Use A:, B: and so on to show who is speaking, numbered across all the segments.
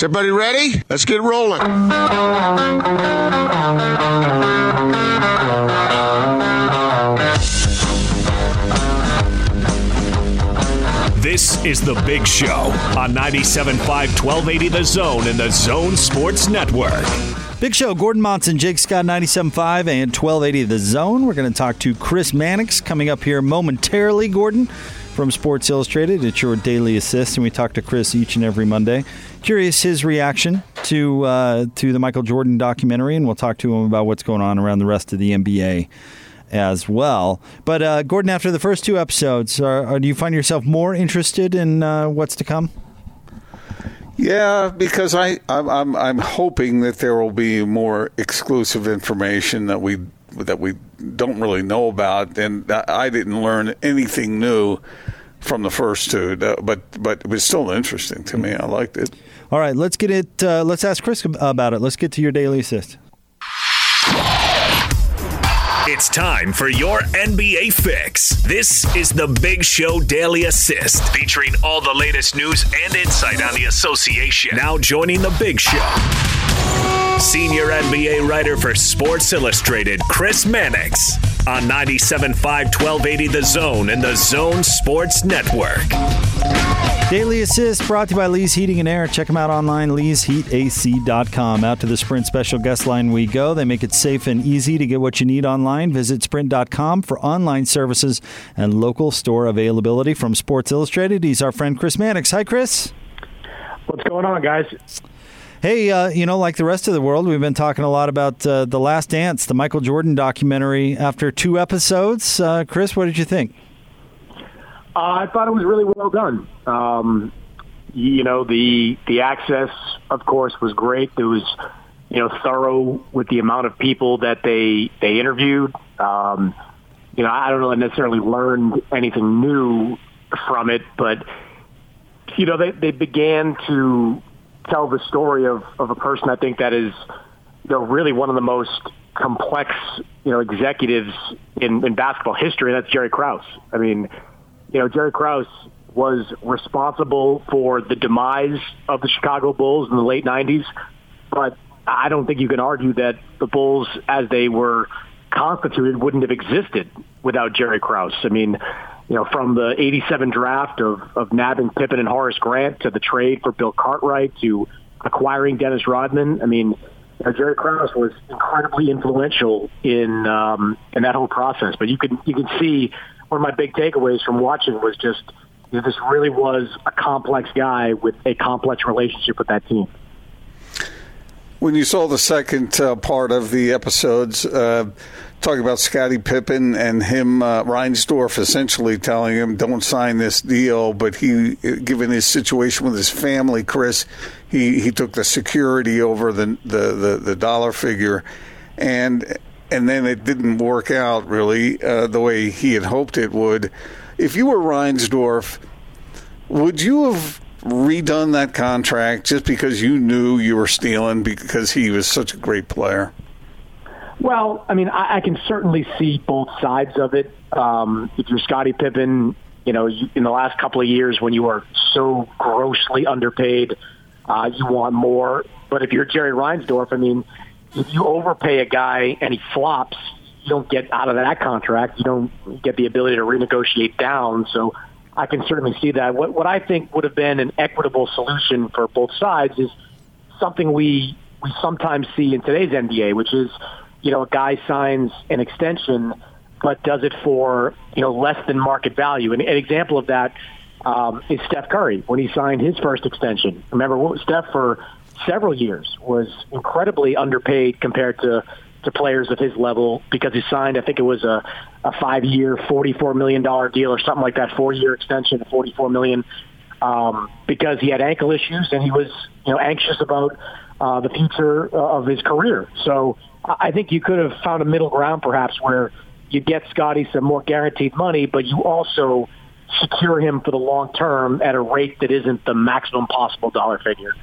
A: Is everybody ready? Let's get rolling.
B: This is The Big Show on 97.5 1280 The Zone and The Zone Sports Network.
C: Big Show, Gordon Monson, Jake Scott, 97.5 and 1280 The Zone. We're going to talk to Chris Mannix coming up here momentarily, Gordon, from Sports Illustrated. It's your daily assist, and we talk to Chris each and every Monday. Curious his reaction to uh, to the Michael Jordan documentary, and we'll talk to him about what's going on around the rest of the NBA as well. But uh, Gordon, after the first two episodes, are, are, do you find yourself more interested in uh, what's to come?
D: Yeah, because I I'm, I'm, I'm hoping that there will be more exclusive information that we that we don't really know about, and I didn't learn anything new from the first two, but but it was still interesting to me. I liked it.
C: All right, let's get it. Uh, let's ask Chris about it. Let's get to your daily assist.
B: It's time for your NBA fix. This is the Big Show Daily Assist, featuring all the latest news and insight on the association. Now joining the Big Show. Senior NBA writer for Sports Illustrated, Chris Mannix, on 97.5 1280 The Zone and The Zone Sports Network.
C: Daily Assist brought to you by Lee's Heating and Air. Check them out online, leesheatac.com. Out to the Sprint special guest line we go. They make it safe and easy to get what you need online. Visit sprint.com for online services and local store availability. From Sports Illustrated, he's our friend Chris Mannix. Hi, Chris.
E: What's going on, guys?
C: Hey, uh, you know, like the rest of the world, we've been talking a lot about uh, The Last Dance, the Michael Jordan documentary. After two episodes, uh, Chris, what did you think?
E: Uh, I thought it was really well done. Um, you know, the the access, of course, was great. It was, you know, thorough with the amount of people that they they interviewed. Um, you know, I don't know necessarily learned anything new from it, but you know, they they began to tell the story of of a person I think that is, you know, really one of the most complex, you know, executives in, in basketball history, and that's Jerry Krause. I mean, you know, Jerry Krause was responsible for the demise of the Chicago Bulls in the late 90s, but I don't think you can argue that the Bulls, as they were constituted, wouldn't have existed without Jerry Krause. I mean, you know, from the 87 draft of, of nabbing Pippen and Horace Grant to the trade for Bill Cartwright to acquiring Dennis Rodman. I mean, you know, Jerry Krause was incredibly influential in um, in that whole process. But you can you can see one of my big takeaways from watching was just you know, this really was a complex guy with a complex relationship with that team.
D: When you saw the second uh, part of the episodes, uh, talking about Scottie Pippen and him, uh, Reinsdorf essentially telling him, don't sign this deal. But he, given his situation with his family, Chris, he, he took the security over the, the, the, the dollar figure. And and then it didn't work out really uh, the way he had hoped it would. If you were Reinsdorf, would you have redone that contract just because you knew you were stealing because he was such a great player?
E: Well, I mean, I, I can certainly see both sides of it. Um, if you're Scottie Pippen, you know, in the last couple of years when you are so grossly underpaid, uh, you want more. But if you're Jerry Reinsdorf, I mean, if you overpay a guy and he flops, you don't get out of that contract. You don't get the ability to renegotiate down. So I can certainly see that. What, what I think would have been an equitable solution for both sides is something we we sometimes see in today's NBA, which is you know a guy signs an extension but does it for you know less than market value. And an example of that um, is Steph Curry when he signed his first extension. Remember, Steph for several years was incredibly underpaid compared to to players of his level because he signed, I think it was a, a five-year, $44 million deal or something like that, four-year extension, 44 million, um, because he had ankle issues and he was, you know, anxious about uh, the future of his career. So I think you could have found a middle ground perhaps where you get Scottie some more guaranteed money, but you also secure him for the long term at a rate that isn't the maximum possible dollar figure.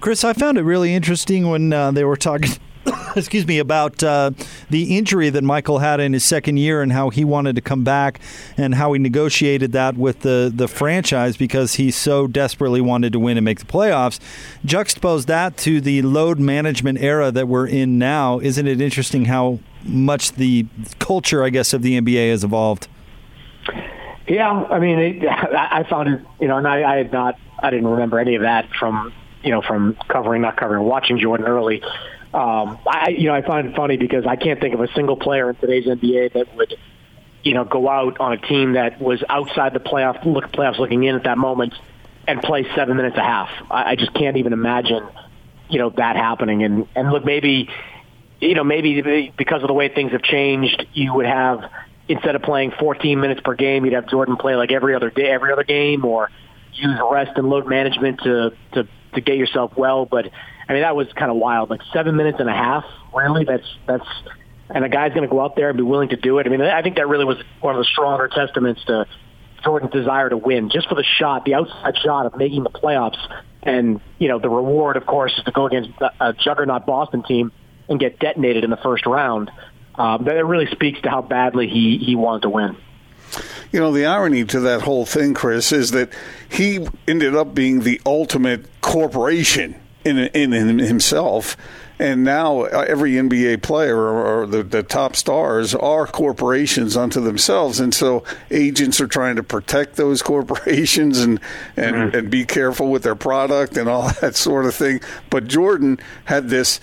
C: Chris, I found it really interesting when uh, they were talking excuse me, about uh, the injury that Michael had in his second year and how he wanted to come back and how he negotiated that with the, the franchise because he so desperately wanted to win and make the playoffs. Juxtapose that to the load management era that we're in now. Isn't it interesting how much the culture, I guess, of the NBA has evolved?
E: Yeah, I mean, it, I found it, you know, and I, I had not, I didn't remember any of that from, you know, from covering, not covering, watching Jordan early. Um, I, you know, I find it funny because I can't think of a single player in today's NBA that would, you know, go out on a team that was outside the playoff, look playoffs looking in at that moment and play seven minutes a half. I, I just can't even imagine, you know, that happening. And and look, maybe, you know, maybe because of the way things have changed, you would have instead of playing 14 minutes per game, you'd have Jordan play like every other day, every other game, or use rest and load management to to to get yourself well. But I mean, that was kind of wild. Like seven minutes and a half, really. That's that's, and a guy's going to go out there and be willing to do it. I mean, I think that really was one of the stronger testaments to Jordan's desire to win, just for the shot, the outside shot of making the playoffs. And you know, the reward, of course, is to go against a juggernaut Boston team and get detonated in the first round. Um, that really speaks to how badly he he wanted to win.
D: You know, the irony to that whole thing, Chris, is that he ended up being the ultimate corporation in, in, in himself. And now every NBA player or, or the, the, top stars are corporations unto themselves, and so agents are trying to protect those corporations and and, mm-hmm. and be careful with their product and all that sort of thing. But Jordan had this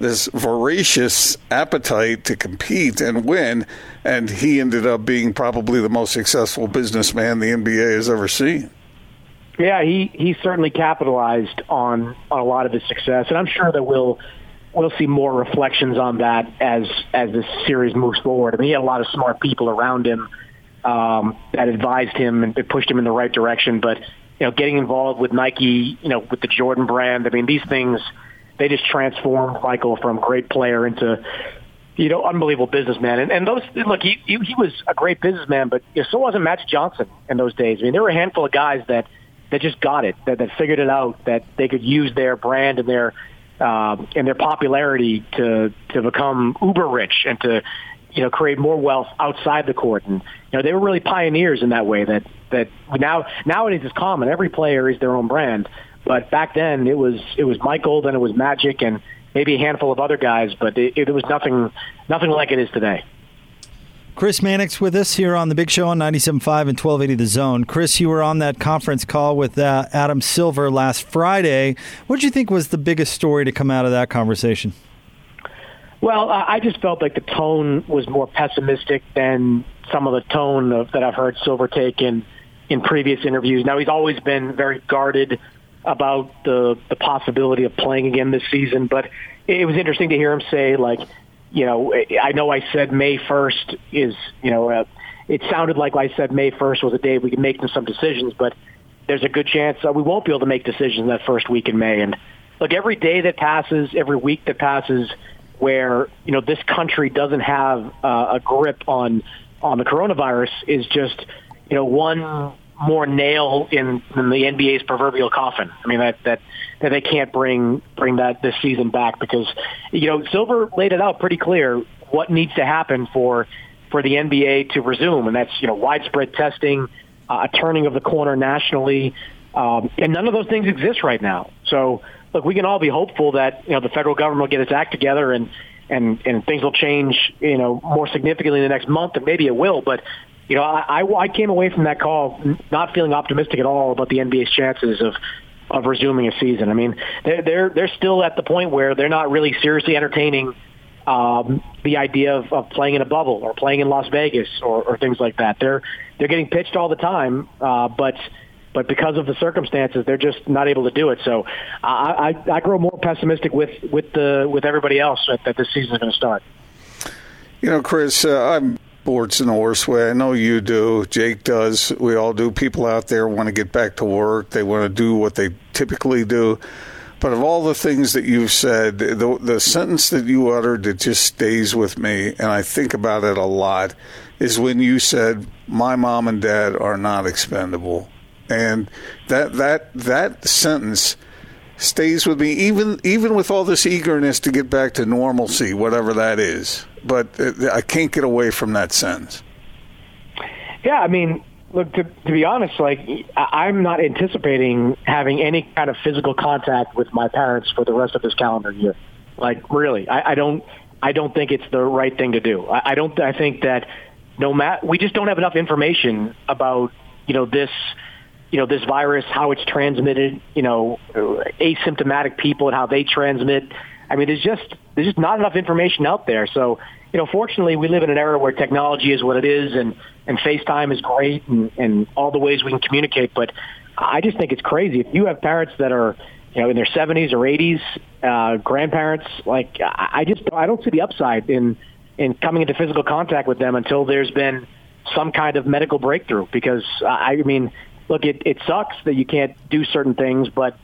D: this voracious appetite to compete and win, and he ended up being probably the most successful businessman the NBA has ever seen.
E: Yeah, he he certainly capitalized on on a lot of his success, and I'm sure that we'll we'll see more reflections on that as as this series moves forward. I mean, he had a lot of smart people around him um, that advised him and pushed him in the right direction. But you know, getting involved with Nike, you know, with the Jordan brand, I mean, these things they just transformed Michael from great player into you know, unbelievable businessman. And, and those, look, he, he, he was a great businessman, but you know, so wasn't Magic Johnson in those days. I mean, there were a handful of guys that that just got it, that, that figured it out, that they could use their brand and their uh, and their popularity to to become uber rich and to you know create more wealth outside the court. And you know they were really pioneers in that way. That that now nowadays is common. Every player is their own brand, but back then it was it was Michael, then it was Magic, and maybe a handful of other guys. But it, it was nothing nothing like it is today.
C: Chris Mannix with us here on the Big Show on 97.5 and 1280 The Zone. Chris, you were on that conference call with uh, Adam Silver last Friday. What did you think was the biggest story to come out of that conversation?
E: Well, I just felt like the tone was more pessimistic than some of the tone of, that I've heard Silver take in, in previous interviews. Now, he's always been very guarded about the, the possibility of playing again this season, but it was interesting to hear him say, like, you know, I know I said May 1st is, you know, uh, it sounded like I said May 1st was a day we could make some decisions, but there's a good chance uh, we won't be able to make decisions that first week in May. And look, every day that passes, every week that passes, where you know this country doesn't have uh, a grip on on the coronavirus is just you know one more nail in, in the NBA's proverbial coffin. I mean that that that they can't bring bring that this season back because you know Silver laid it out pretty clear what needs to happen for for the NBA to resume, and that's you know widespread testing, uh, a turning of the corner nationally, um, and none of those things exist right now. So look, we can all be hopeful that you know the federal government will get its act together and and and things will change you know more significantly in the next month, and maybe it will, but you know, I, I I came away from that call not feeling optimistic at all about the NBA's chances of of resuming a season. I mean, they're they're they're still at the point where they're not really seriously entertaining um, the idea of, of playing in a bubble or playing in Las Vegas or, or things like that. They're they're getting pitched all the time, uh, but but because of the circumstances, they're just not able to do it. So I, I, I grow more pessimistic with with the with everybody else that, that this season is going to start.
D: You know, Chris, uh, I'm sports in the worst way. I know you do. Jake does. We all do. People out there want to get back to work. They want to do what they typically do. But of all the things that you've said, the, the sentence that you uttered that just stays with me, and I think about it a lot, is when you said, "My mom and dad are not expendable," and that that that sentence stays with me, even even with all this eagerness to get back to normalcy, whatever that is. But I can't get away from that sense.
E: Yeah, I mean, look to, to be honest, like I'm not anticipating having any kind of physical contact with my parents for the rest of this calendar year. Like, really, I, I don't. I don't think it's the right thing to do. I, I don't. I think that no matter we just don't have enough information about you know this you know this virus, how it's transmitted, you know, asymptomatic people and how they transmit. I mean, there's just there's just not enough information out there. So, you know, fortunately, we live in an era where technology is what it is, and and FaceTime is great, and and all the ways we can communicate. But I just think it's crazy if you have parents that are you know in their 70s or 80s, uh, grandparents. Like, I just I don't see the upside in in coming into physical contact with them until there's been some kind of medical breakthrough. Because I mean look, it, it sucks that you can't do certain things, but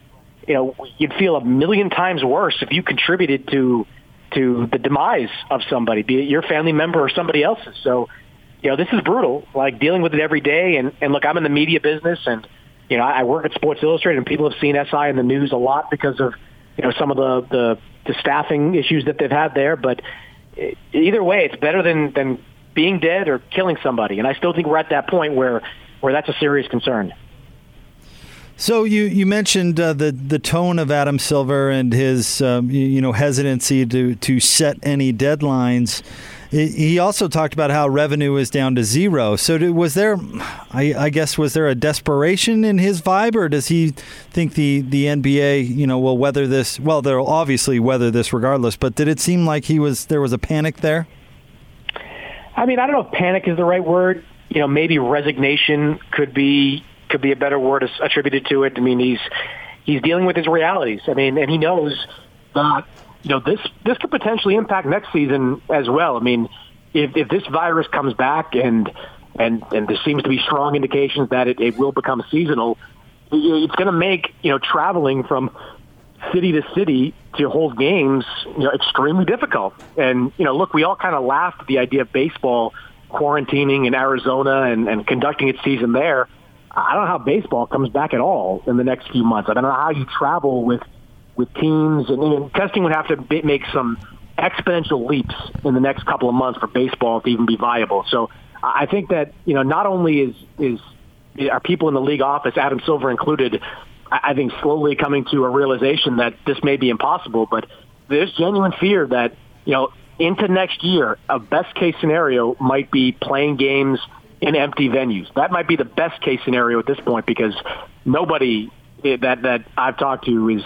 E: you know, you'd feel a million times worse if you contributed to to the demise of somebody, be it your family member or somebody else's. So, you know, this is brutal. Like dealing with it every day. And and look, I'm in the media business, and you know, I work at Sports Illustrated, and people have seen SI in the news a lot because of you know some of the the, the staffing issues that they've had there. But either way, it's better than than being dead or killing somebody. And I still think we're at that point where where that's a serious concern.
C: So you you mentioned uh, the the tone of Adam Silver and his um, you, you, know hesitancy to to set any deadlines. He also talked about how revenue is down to zero. So was there, I, I guess, was there a desperation in his vibe, or does he think the the NBA you know will weather this? Well, they'll obviously weather this regardless. But did it seem like he was there was a panic there?
E: I mean, I don't know if panic is the right word you know, maybe resignation could be could be a better word attributed to it. I mean, he's he's dealing with his realities. I mean, and he knows that you know this this could potentially impact next season as well. I mean, if if this virus comes back and and and there seems to be strong indications that it, it will become seasonal, it's going to make you know traveling from city to city to hold games you know extremely difficult. And you know, look, we all kind of laughed at the idea of baseball quarantining in Arizona and, and conducting its season there. I don't know how baseball comes back at all in the next few months. I don't know how you travel with with teams, and, testing would have to make some exponential leaps in the next couple of months for baseball to even be viable. So I think that you know not only is is are people in the league office, Adam Silver included, I think slowly coming to a realization that this may be impossible, but there's genuine fear that you know into next year, a best case scenario might be playing games in empty venues. That might be the best case scenario at this point because nobody that that I've talked to is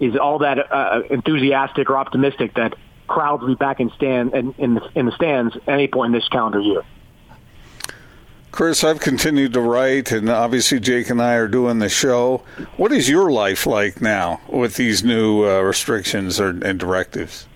E: is all that uh, enthusiastic or optimistic that crowds will be back in stand in in the, in the stands at any point in this calendar year.
D: Chris, I've continued to write, and obviously Jake and I are doing the show. What is your life like now with these new uh, restrictions or, and directives?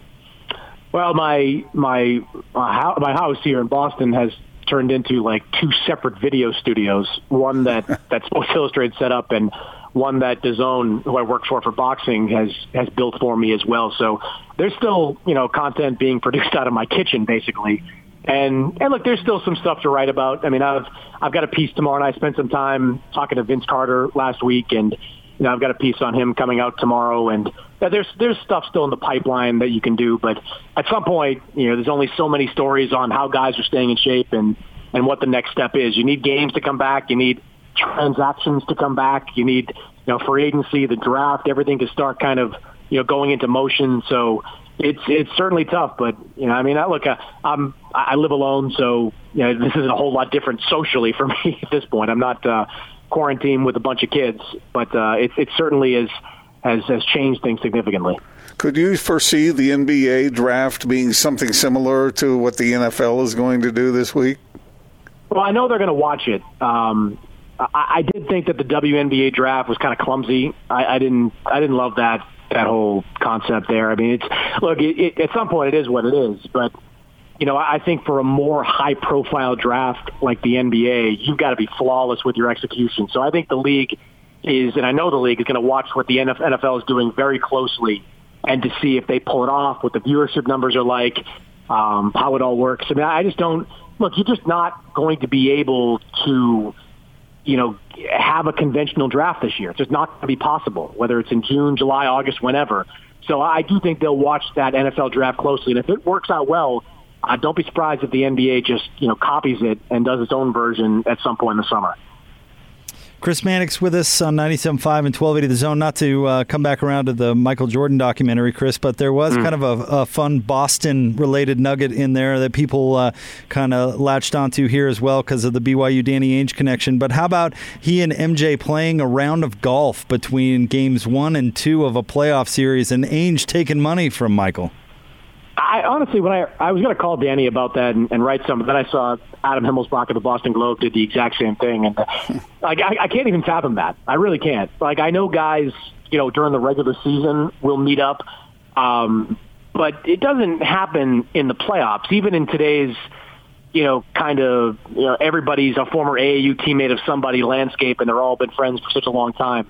E: Well, my my my house here in Boston has turned into like two separate video studios. One that that Sports Illustrated set up, and one that DAZN, who I work for for boxing, has has built for me as well. So there's still you know content being produced out of my kitchen, basically. And and look, there's still some stuff to write about. I mean, I've I've got a piece tomorrow, and I spent some time talking to Vince Carter last week, and you know, I've got a piece on him coming out tomorrow, and there's there's stuff still in the pipeline that you can do. But at some point, you know, there's only so many stories on how guys are staying in shape and and what the next step is. You need games to come back. You need transactions to come back. You need you know free agency, the draft, everything to start kind of you know going into motion. So it's it's certainly tough, but you know, I mean, I look, uh, I'm I live alone, so you know, this isn't a whole lot different socially for me at this point. I'm not uh, quarantine with a bunch of kids, but uh, it, it certainly is has has changed things significantly.
D: Could you foresee the NBA draft being something similar to what the NFL is going to do this week?
E: Well, I know they're going to watch it. Um, I, I did think that the WNBA draft was kind of clumsy. I, I didn't. I didn't love that that whole concept there. I mean, it's look. It, it, at some point, it is what it is. But you know, I think for a more high-profile draft like the NBA, you've got to be flawless with your execution. So I think the league is, and I know the league is going to watch what the NFL is doing very closely and to see if they pull it off, what the viewership numbers are like, um, how it all works. I mean, I just don't look. You're just not going to be able to you know, have a conventional draft this year. It's just not going to be possible, whether it's in June, July, August, whenever. So I do think they'll watch that NFL draft closely, and if it works out well, uh, don't be surprised if the NBA just you know copies it and does its own version at some point in the summer.
C: Chris Mannix with us on 97.5 and 1280 The Zone. Not to uh, come back around to the Michael Jordan documentary, Chris, but there was mm. kind of a, a fun Boston related nugget in there that people uh, kind of latched onto here as well because of the BYU Danny Ainge connection. But how about he and MJ playing a round of golf between games one and two of a playoff series and Ainge taking money from Michael?
E: I honestly, when I I was going to call Danny about that and, and write something, then I saw Adam Himmelsbach of the Boston Globe did the exact same thing, and like I, I can't even fathom that. I really can't. Like I know guys, you know, during the regular season will meet up, um, but it doesn't happen in the playoffs. Even in today's, you know, kind of, you know, everybody's a former AAU teammate of somebody landscape, and they're all been friends for such a long time.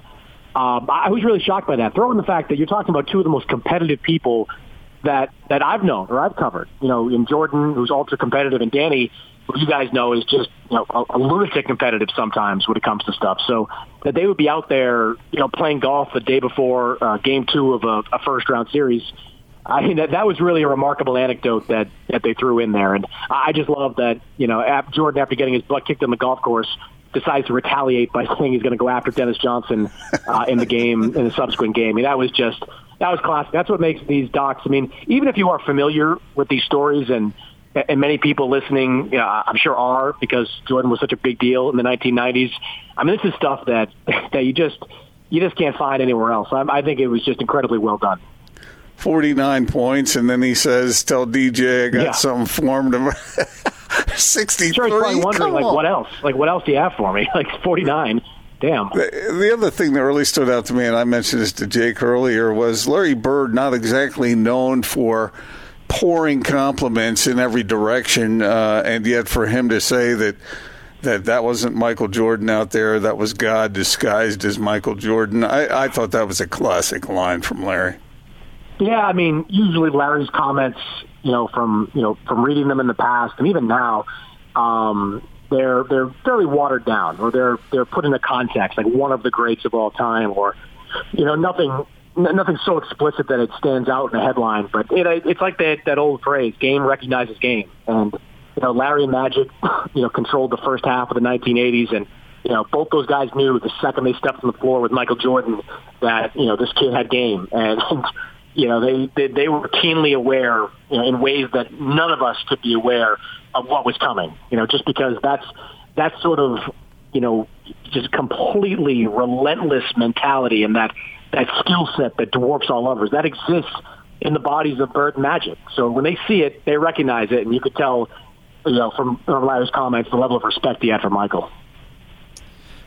E: Um, I was really shocked by that. Throw in the fact that you're talking about two of the most competitive people that that I've known or I've covered. You know, in Jordan, who's ultra competitive, and Danny, who you guys know is just you know a, a lunatic competitive sometimes when it comes to stuff. So that they would be out there, you know, playing golf the day before uh, Game Two of a, a first round series. I mean, that, that was really a remarkable anecdote that, that they threw in there. And I just love that, you know, Jordan, after getting his butt kicked on the golf course, decides to retaliate by saying he's going to go after Dennis Johnson uh, in the game, in the subsequent game. I mean, that was just that was classic. That's what makes these docs. I mean, even if you are familiar with these stories, and and many people listening, you know, I'm sure are because Jordan was such a big deal in the 1990s. I mean, this is stuff that that you just you just can't find anywhere else. I, I think it was just incredibly well done.
D: 49 points, and then he says, "Tell DJ I got yeah. something for him." 63. Sure, he's
E: probably wondering, like, what else? Like, what else do you have for me? Like 49. Damn.
D: The, the, other thing that really stood out to me, and I mentioned this to Jake earlier, was Larry Bird not exactly known for pouring compliments in every direction, uh, and yet for him to say that that that wasn't Michael Jordan out there, that was God disguised as Michael Jordan, I, I thought that was a classic line from Larry.
E: Yeah, I mean, usually Larry's comments, you know, from you know from reading them in the past and even now. Um, they're they're fairly watered down, or they're they're put in a context, like one of the greats of all time, or you know nothing nothing so explicit that it stands out in the headline. But it, it's like that that old phrase, "Game recognizes game," and you know Larry Magic, you know, controlled the first half of the 1980s, and you know both those guys knew the second they stepped on the floor with Michael Jordan that you know this kid had game, and you know they they, they were keenly aware you know, in ways that none of us could be aware of what was coming. You know, just because that's that's sort of you know just completely relentless mentality and that that skill set that dwarfs all others that exists in the bodies of Bird Magic. So when they see it, they recognize it, and you could tell, you know, from, from Larry's comments, the level of respect he had for Michael.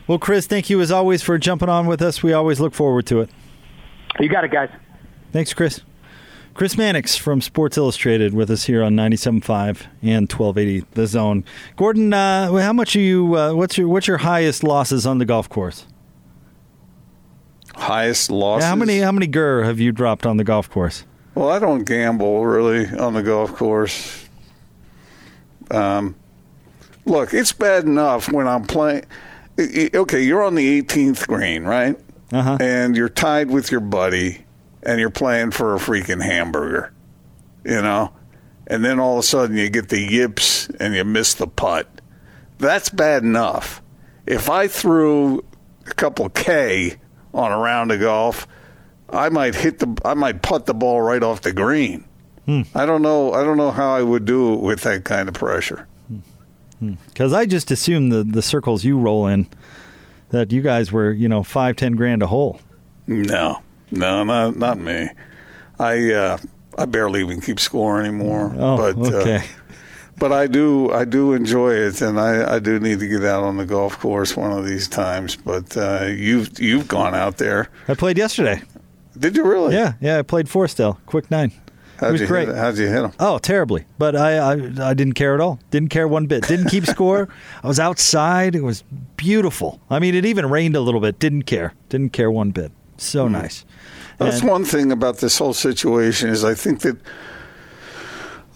C: Well, Chris, thank you as always for jumping on with us. We always look forward to it.
E: You got it, guys.
C: Thanks, Chris. Chris Mannix from Sports Illustrated with us here on 97.5 and 1280 The Zone. Gordon, uh, how much are you? Uh, what's your what's your highest losses on the golf course?
D: Highest losses.
C: Yeah, how many how many gur have you dropped on the golf course?
D: Well, I don't gamble really on the golf course. Um, look, it's bad enough when I'm playing. Okay, you're on the 18th green, right?
C: Uh-huh.
D: And you're tied with your buddy and you're playing for a freaking hamburger, you know? And then all of a sudden you get the yips and you miss the putt. That's bad enough. If I threw a couple K on a round of golf, I might hit the I might putt the ball right off the green. Hmm. I don't know I don't know how I would do it with that kind of pressure.
C: Because hmm. I just assumed the the circles you roll in that you guys were you know five ten grand a hole.
D: No, no, not not me. I uh, I barely even keep score anymore.
C: Oh,
D: but,
C: uh, okay. Uh,
D: but I do I do enjoy it, and I, I do need to get out on the golf course one of these times. But uh, you've you've gone out there.
C: I played yesterday.
D: Did you really?
C: Yeah, yeah. I played four still, quick nine.
D: How'd
C: it was great.
D: How'd you hit them?
C: Oh, terribly. But I, I, I didn't care at all. Didn't care one bit. Didn't keep score. I was outside. It was beautiful. I mean, it even rained a little bit. Didn't care. Didn't care one bit. So mm. nice.
D: That's and, one thing about this whole situation is I think that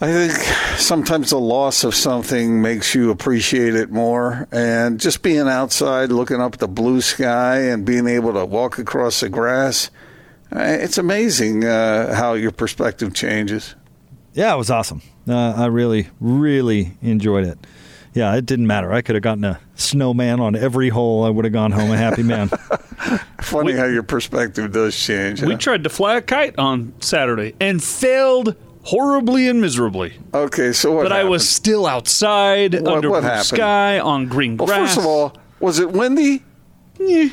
D: I think sometimes the loss of something makes you appreciate it more. And just being outside, looking up at the blue sky, and being able to walk across the grass, it's amazing uh, how your perspective changes.
C: Yeah, it was awesome. Uh, I really, really enjoyed it. Yeah, it didn't matter. I could have gotten a snowman on every hole. I would have gone home a happy man.
D: Funny how your perspective does change.
F: We
D: huh?
F: tried to fly a kite on Saturday and failed horribly and miserably.
D: okay, so what?
F: But I was still outside
D: What-
F: under
D: what
F: blue
D: happened?
F: sky on green
D: Well,
F: grass.
D: first of all, was it windy?
F: Eh,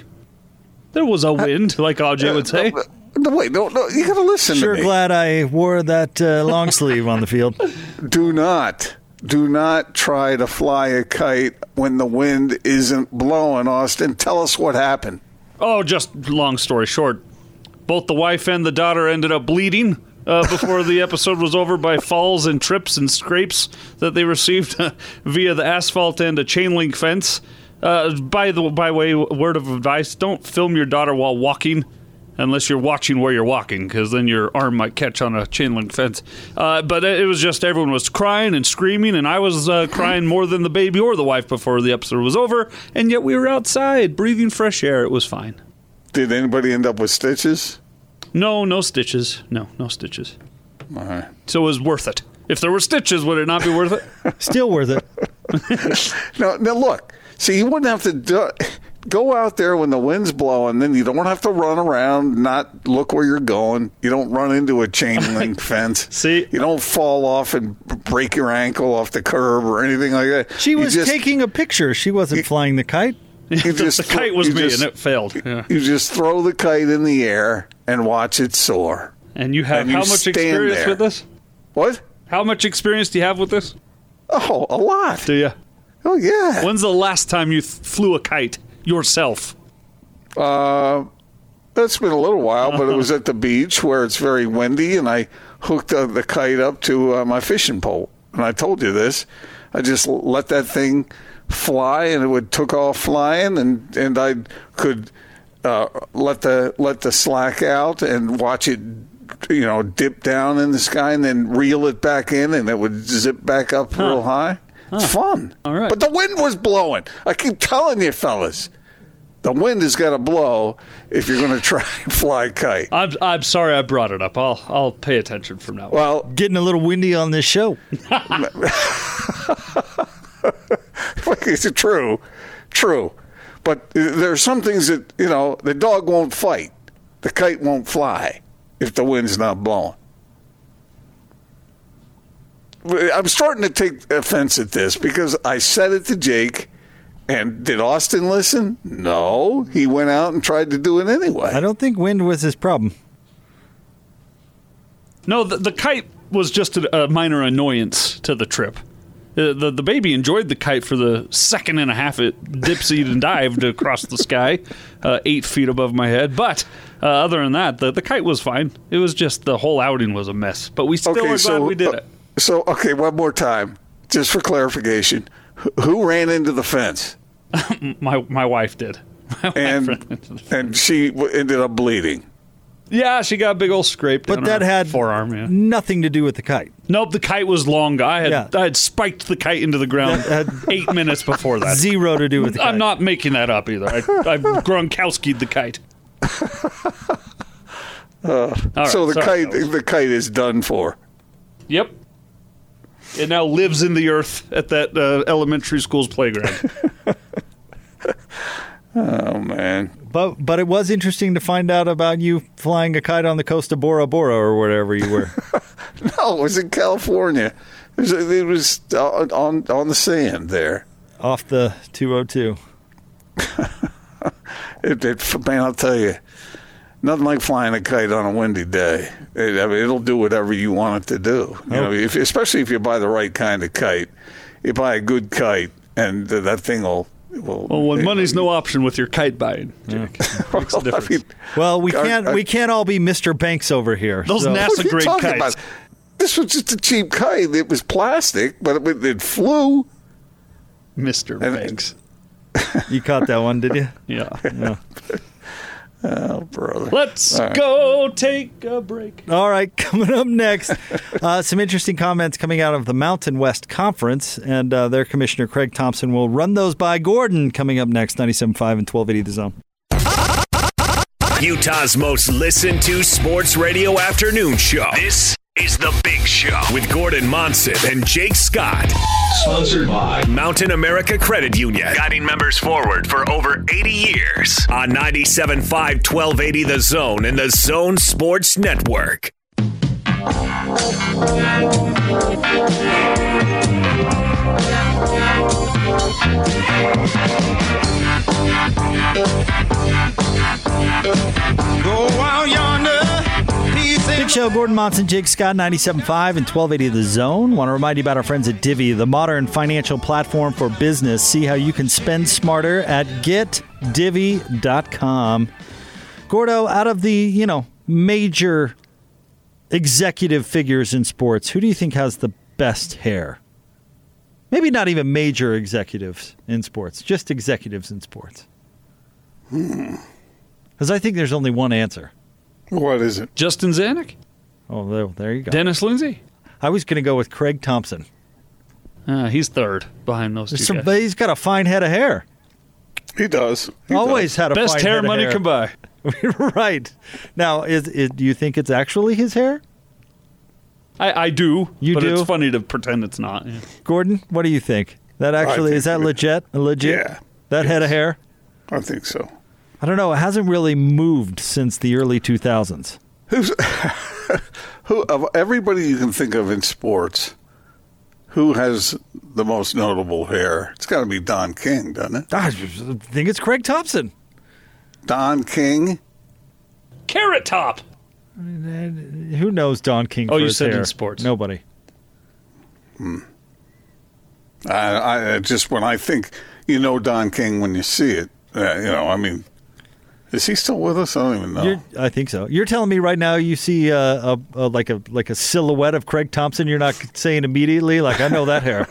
F: there was a wind, like AJ would say.
D: No, wait, no, no. You got to listen
C: sure
D: to me.
C: glad I wore that uh, long sleeve on the field.
D: Do not, do not try to fly a kite when the wind isn't blowing. Austin, tell us what happened.
F: Oh, just long story short, both the wife and the daughter ended up bleeding uh, before the episode was over by falls and trips and scrapes that they received via the asphalt and a chain link fence. Uh, by the by way, word of advice: don't film your daughter while walking. Unless you're watching where you're walking, because then your arm might catch on a chain link fence. Uh, but it was just everyone was crying and screaming, and I was uh, crying more than the baby or the wife before the episode was over. And yet we were outside breathing fresh air. It was fine.
D: Did anybody end up with stitches?
F: No, no stitches. No, no stitches.
D: All right.
F: So it was worth it. If there were stitches, would it not be worth it?
C: Still worth it.
D: Now, now look. See, you wouldn't have to do, go out there when the wind's blowing. Then you don't have to run around, not look where you're going. You don't run into a chain link fence.
F: See?
D: you don't fall off and break your ankle off the curb or anything like that.
C: She
D: You
C: was
D: just-
C: taking a picture. She wasn't flying the kite.
D: You
F: the,
D: just
F: the kite was
D: you
F: me,
D: just-
F: and it failed. Yeah.
D: You just throw the kite in the air and watch it soar.
F: And you have
D: And you
F: how much experience
D: there.
F: with this?
D: What?
F: How much experience do you have with this?
D: Oh, a lot.
F: Do you?
D: Oh, yeah.
F: When's the last time you th- flew a kite yourself?
D: Uh, that's been a little while, but it was at the beach where it's very windy, and I hooked uh, the kite up to uh, my fishing pole. And I told you this. I just let that thing fly, and it would took off flying, and and I could uh, let the let the slack out and watch it, you know, dip down in the sky, and then reel it back in, and it would zip back up real high. It's fun.
F: All right.
D: But the wind was blowing. I keep telling you, fellas. The wind is going to blow if you're going to try and fly a kite.
F: I'm, I'm sorry I brought it up. I'll I'll pay attention from now on.
D: Well,
C: Getting a little windy on this show.
D: it's true, true. But there are some things that you know the dog won't fight, the kite won't fly if the wind's not blowing. I'm starting to take offense at this because I said it to Jake, and did Austin listen? No, he went out and tried to do it anyway.
C: I don't think wind was his problem.
F: No, the, the kite was just a, a minor annoyance to the trip. Uh, the the baby enjoyed the kite for the second and a half it dipsied and dived across the sky, uh, eight feet above my head. But uh, other than that, the, the kite was fine. It was just the whole outing was a mess. But we still are glad we did
D: uh,
F: it.
D: So, okay, one more time, just for clarification. Who ran into the fence?
F: My my wife did. My wife ran into
D: And
F: the fence.
D: and she ended up bleeding.
F: yeah, she got a big old scrape.
C: But
F: down
C: that
F: her
C: had
F: forearm. Yeah.
C: nothing to do with the kite.
F: Nope, the kite was long. I had
C: Yeah.
F: I had spiked the kite into the ground eight minutes before that.
C: Zero to do with the kite.
F: I'm not making that up either. I, I've Gronkowski'd the kite. All right,
D: so the
F: sorry,
D: kite
F: fellas.
D: the kite is done for.
F: Yep. It now lives in the earth at that uh, elementary school's playground.
D: Oh man.
C: But but it was interesting to find out about you flying a kite on the coast of Bora Bora or wherever you were.
D: No, it was in California. It was, it was on, on on the sand there.
C: off the 202.
D: It, it, man, I'll tell you, nothing like flying a kite on a windy day. It, I mean, it'll do whatever you want it to do. You know, if, especially if you buy the right kind of kite. You buy a good kite, and th- that thing will. will
F: well, when
D: it-
F: money's no option with your kite buying, Jake, makes a
D: I
F: difference.
D: mean,
C: Well, we can't
D: I-
C: we can't all be Mr. Banks over here.
F: Those
C: so-
F: NASA
D: what are you
F: grade kites.
D: about? This was just a cheap kite. It was plastic, but it, it flew.
F: Mr.
D: And-
F: Banks.
C: you caught that one, did you?
F: Yeah.
C: Yeah.
D: Oh, brother.
F: Let's
D: All right.
F: go take a break.
C: All right, coming up next, uh, some interesting comments coming out of the Mountain West Conference, and uh, their commissioner Craig Thompson will run those by Gordon. Coming up next, 97.5 and 1280 The Zone.
B: Utah's most listened to sports radio afternoon show. This is The Big Show with Gordon Monson and Jake Scott. Sponsored by Mountain America Credit Union, guiding members forward for over 80 years on 97.5 1280 The Zone and The Zone Sports Network.
A: Go out yonder, peace
C: Big Show, Gordon Monson, Jake Scott, 97.5 and 1280 The Zone. Want to remind you about our friends at Divvy, the modern financial platform for business. See how you can spend smarter at getdivvy.com. Gordo, out of the, you know, major executive figures in sports, who do you think has the best hair? Maybe not even major executives in sports, just executives in sports. Because I think there's only one answer.
D: What is it?
F: Justin Zanik?
C: Oh, there, there you go.
F: Dennis Lindsey?
C: I was going to go with Craig Thompson.
F: Uh, he's third behind those two
C: some,
F: guys.
C: but he's got a fine head of hair.
D: He does. He
C: Always had a
F: Best
C: fine
F: hair
C: head of
F: money
C: hair.
F: can buy.
C: right now, is, is do you think it's actually his hair,
F: I, I do.
C: You
F: but
C: do?
F: it's funny to pretend it's not. yeah.
C: Gordon? What do you think? That actually
D: think
C: is that legit? Legit?
D: Yeah.
C: That head of hair?
D: I think so.
C: I don't know. It hasn't really moved since the early 2000s.
D: Who's who of everybody you can think of in sports? Who has the most notable hair? It's got to be Don King, doesn't it?
C: I think it's Craig Thompson.
D: Don King.
F: Carrot Top.
C: Who knows Don King?
F: Oh,
C: for
F: you
C: his
F: said in sports.
C: Nobody. Hmm.
D: I, I just when I think you know Don King when you see it. Uh, you know, I mean, is he still with us? I don't even know.
C: You're, I think so. You're telling me right now you see uh, a, a like a like a silhouette of Craig Thompson. You're not saying immediately like I know that hair.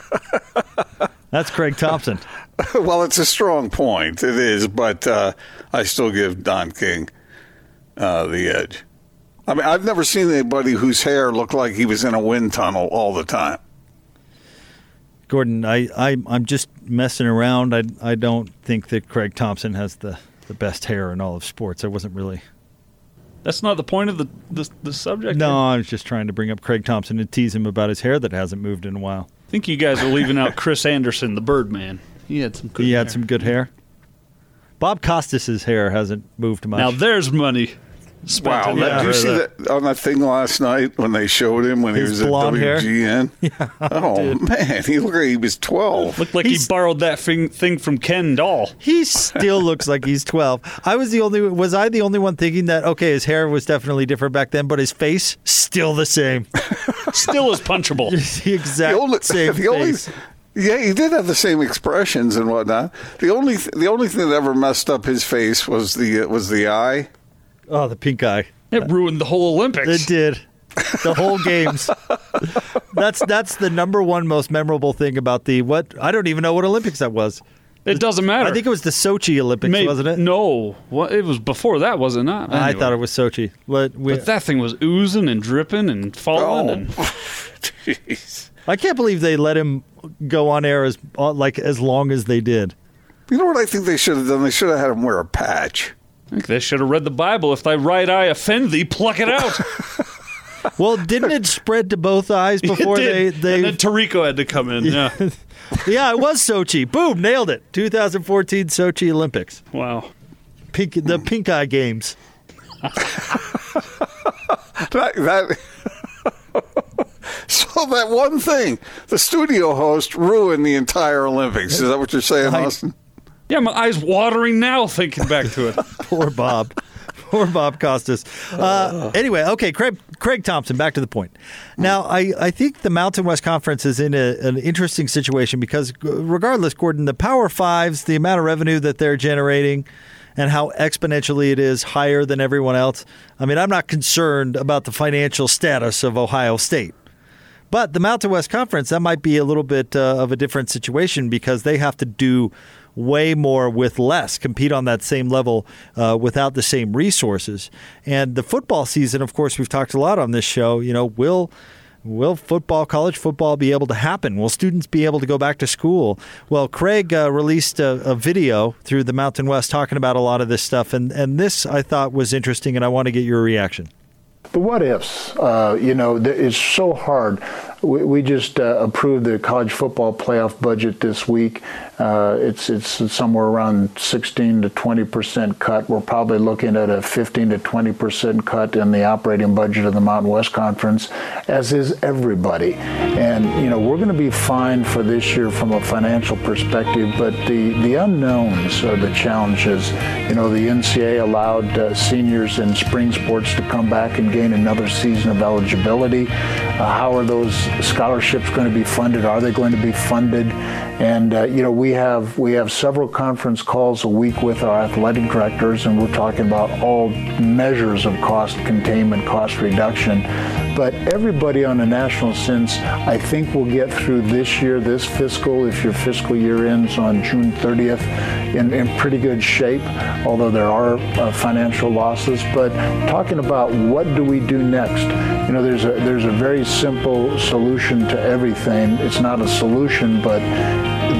C: That's Craig Thompson.
D: well, it's a strong point. It is, but uh, I still give Don King uh, the edge. I mean, I've never seen anybody whose hair looked like he was in a wind tunnel all the time.
C: Gordon, I, I I'm just messing around. I I don't think that Craig Thompson has the, the best hair in all of sports. I wasn't really.
F: That's not the point of the the, the subject.
C: No,
F: here.
C: I was just trying to bring up Craig Thompson and tease him about his hair that hasn't moved in a while.
F: I think you guys are leaving out Chris Andersen, the Birdman. He had some good
C: he had
F: hair.
C: some good hair. Bob Costas's hair hasn't moved much.
F: Now there's money spent
D: Wow,
F: on
D: that-
F: that.
D: did you see
C: that-
D: that on that thing last night when they showed him when
C: His
D: he was
C: blonde
D: at
C: hair?
D: WGN? Yeah. Oh man, he looked like he was twelve.
F: Looked like
C: He's-
F: he borrowed that thing, thing from Ken Doll.
C: He still looks like he's 12. I was the only was I the only one thinking that okay, his hair was definitely different back then, but his face still the same.
F: Still as punchable.
C: the exact
D: the only,
C: same
D: the only,
C: face.
D: yeah, he did have the same expressions and whatnot. The only, th- the only thing that ever messed up his face was the uh, was the eye.
C: Oh, the pink eye.
F: It ruined the whole Olympics.
C: It did. The whole games. that's that's the number one most memorable thing about the what I don't even know what Olympics that was.
F: It doesn't matter.
C: I think it was the Sochi Olympics,
F: Maybe-
C: wasn't it?
F: No, what it was before that, was it not?
C: I thought it was Sochi. Let, we,
F: But that thing was oozing and dripping and falling,
D: Oh.
F: and
D: Jeez.
C: I can't believe they let him go on air as like as long as they did.
D: You know what I think they should have done? They should have had him wear a patch.
F: I think they should have read the Bible. If thy right eye offend thee, pluck it out.
C: Well, didn't it spread to both eyes before
F: it
C: they
F: did.
C: they
F: and then Tirico had to come in. Yeah.
C: Yeah, it was Sochi. Boom, nailed it. 2014 Sochi Olympics.
F: wow.
C: Pink the pink eye games.
D: That, that so that one thing, the studio host ruined the entire Olympics. Is that what you're saying,
C: I-
D: Austin?
F: Yeah, my eyes watering now thinking back to it.
C: Poor Bob. Poor Bob Costas. Uh, anyway, okay, Craig, Craig Thompson, back to the point. Now, I, I think the Mountain West Conference is in a, an interesting situation because, regardless, Gordon, the Power Fives, the amount of revenue that they're generating, and how exponentially it is higher than everyone else. I mean, I'm not concerned about the financial status of Ohio State. But the Mountain West Conference, that might be a little bit uh, of a different situation because they have to do way more with less, compete on that same level uh, without the same resources. And the football season, of course, we've talked a lot on this show. You know, will Will football, college football, be able to happen? Will students be able to go back to school? Well, Craig uh, released a, a, video through the Mountain West talking about a lot of this stuff, and, and this I thought was interesting, and I want to get your reaction.
G: The what ifs, uh, you know, it's so hard. We, we just uh, approved the college football playoff budget this week. Uh, it's it's somewhere around 16 to 20 percent cut. We're probably looking at a 15 to 20 percent cut in the operating budget of the Mountain West Conference, as is everybody. And you know we're going to be fine for this year from a financial perspective, but the the unknowns are the challenges. You know the NCAA allowed uh, seniors in spring sports to come back and gain another season of eligibility. Uh, how are those scholarships going to be funded? Are they going to be funded? And uh, you know, we have we have several conference calls a week with our athletic directors, and we're talking about all measures of cost containment, cost reduction. But everybody on a national sense, I think, will get through this year, this fiscal, if your fiscal year ends on June 30th, in, in pretty good shape. Although there are uh, financial losses, but talking about what do we do next? You know, there's a there's a very simple solution to everything. It's not a solution, but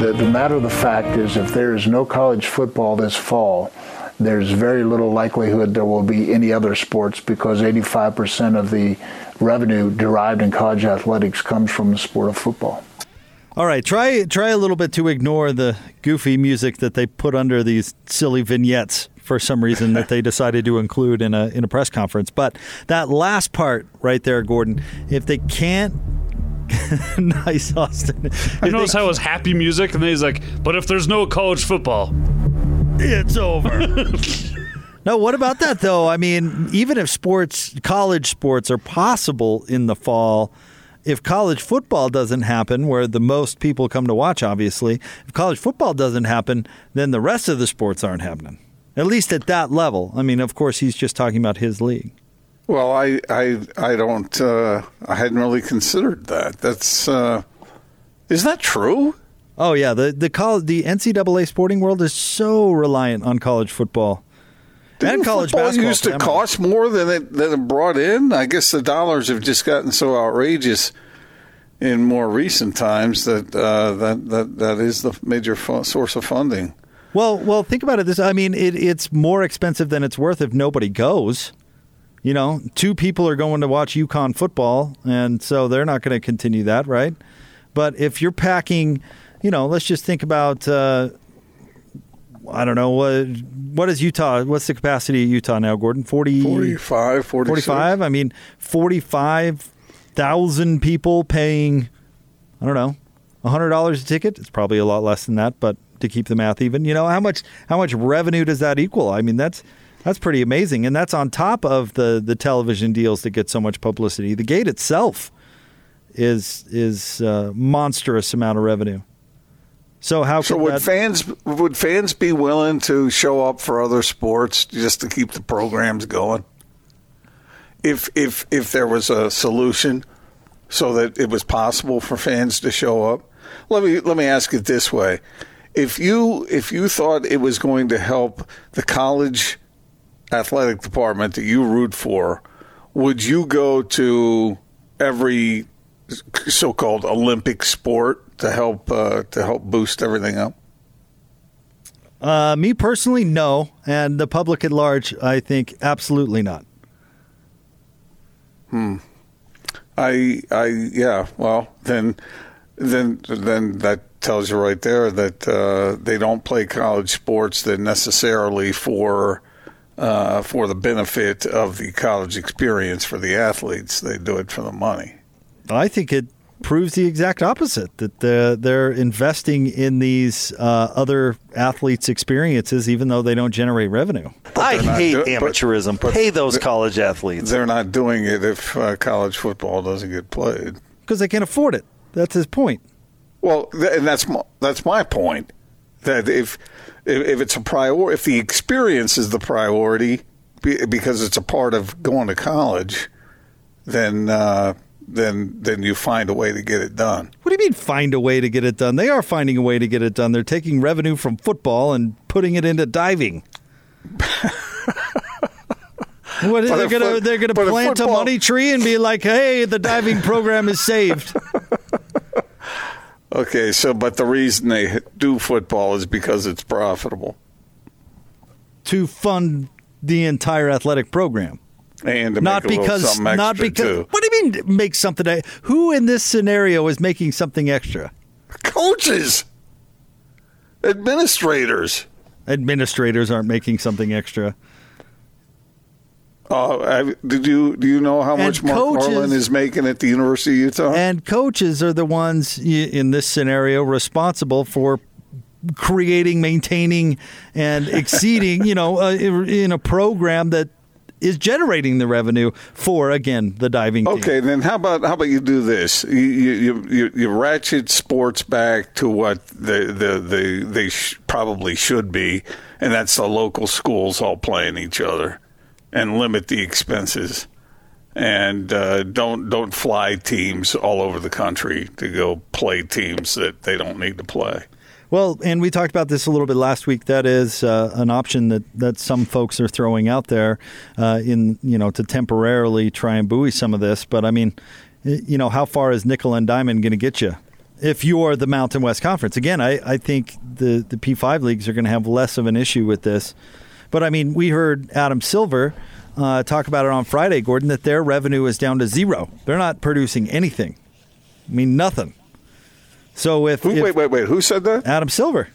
G: the, the matter of the fact is if there is no college football this fall, there's very little likelihood there will be any other sports because 85% of the revenue derived in college athletics comes from the sport of football.
C: All right, try try a little bit to ignore the goofy music that they put under these silly vignettes for some reason that they decided to include in a in a press conference. But that last part right there, Gordon, if they can't nice, Austin.
F: You notice how it was happy music, and then he's like, "But if there's no college football,
C: it's over." no, what about that though? I mean, even if sports, college sports, are possible in the fall, if college football doesn't happen, where the most people come to watch, obviously, if college football doesn't happen, then the rest of the sports aren't happening. At least at that level. I mean, of course, he's just talking about his league.
D: Well, I I I don't. Uh, I hadn't really considered that. That's uh, is that true?
C: Oh yeah, the the college, the NCAA sporting world is so reliant on college football.
D: Didn't
C: and college
D: football
C: basketball
D: used to cost more than it than it brought in. I guess the dollars have just gotten so outrageous in more recent times that uh, that that that is the major fu- source of funding.
C: Well, well, think about it. This, I mean, it, it's more expensive than it's worth if nobody goes. You know, two people are going to watch UConn football, and so they're not going to continue that, right? But if you're packing, you know, let's just think about. Uh, I don't know what what is Utah? What's the capacity of Utah now, Gordon? 40,
D: 45,
C: 45? I mean, forty five thousand people paying. I don't know, hundred dollars a ticket. It's probably a lot less than that, but to keep the math even, you know, how much how much revenue does that equal? I mean, that's that's pretty amazing, and that's on top of the the television deals that get so much publicity. The gate itself is is a monstrous amount of revenue. So how
D: so would
C: that...
D: fans would fans be willing to show up for other sports just to keep the programs going? If if if there was a solution so that it was possible for fans to show up, let me let me ask it this way: if you if you thought it was going to help the college athletic department that you root for, would you go to every so-called Olympic sport to help uh, to help boost everything up?
C: Uh, me personally, no, and the public at large, I think, absolutely not.
D: Hmm. I, I, yeah. Well, then, then, then that tells you right there that uh, they don't play college sports that necessarily for uh, for the benefit of the college experience for the athletes. They do it for the money.
C: I think it proves the exact opposite that they're, they're investing in these uh, other athletes' experiences, even though they don't generate revenue.
H: I hate do- amateurism. But, but Pay those college athletes.
D: They're not doing it if uh, college football doesn't get played
C: because they can't afford it. That's his point.
D: Well, and that's my, that's my point. That if if it's a priority, if the experience is the priority because it's a part of going to college, then uh, then then you find a way to get it done.
C: What do you mean find a way to get it done? They are finding a way to get it done. They're taking revenue from football and putting it into diving. What, they're
D: if
C: gonna they're
D: but if
C: plant a money tree and be like, "Hey, the diving program is saved."
D: Okay, so but the reason they do football is because it's profitable
C: to fund the entire athletic program.
D: and
C: Not
D: make a little
C: because
D: something
C: not
D: extra
C: because
D: too.
C: What do you mean make something who in this scenario is making something extra?
D: Coaches, administrators.
C: Administrators aren't making something extra.
D: Uh, did you do you know how
C: And
D: much Mark
C: coaches-
D: Marlin is making at the University of Utah?
C: And coaches are the ones in this scenario responsible for creating, maintaining, and exceeding. you know, uh, in a program that is generating the revenue for again the diving team.
D: Okay, then how about how about you do this? You you you, you ratchet sports back to what the the, the they sh- probably should be, and that's the local schools all playing each other, and limit the expenses, and uh, don't don't fly teams all over the country to go play teams that they don't need to play.
C: Well, and we talked about this a little bit last week. That is uh, an option that, that some folks are throwing out there, uh, in you know to temporarily try and buoy some of this. But I mean, you know, how far is nickel and diamond going to get you? If you're the Mountain West Conference, again, I, I think the the P5 leagues are going to have less of an issue with this. But I mean, we heard Adam Silver uh, talk about it on Friday, Gordon, that their revenue is down to zero. They're not producing anything. I mean, nothing. So if,
D: Who,
C: if
D: wait, wait, wait. Who said that?
C: Adam Silver.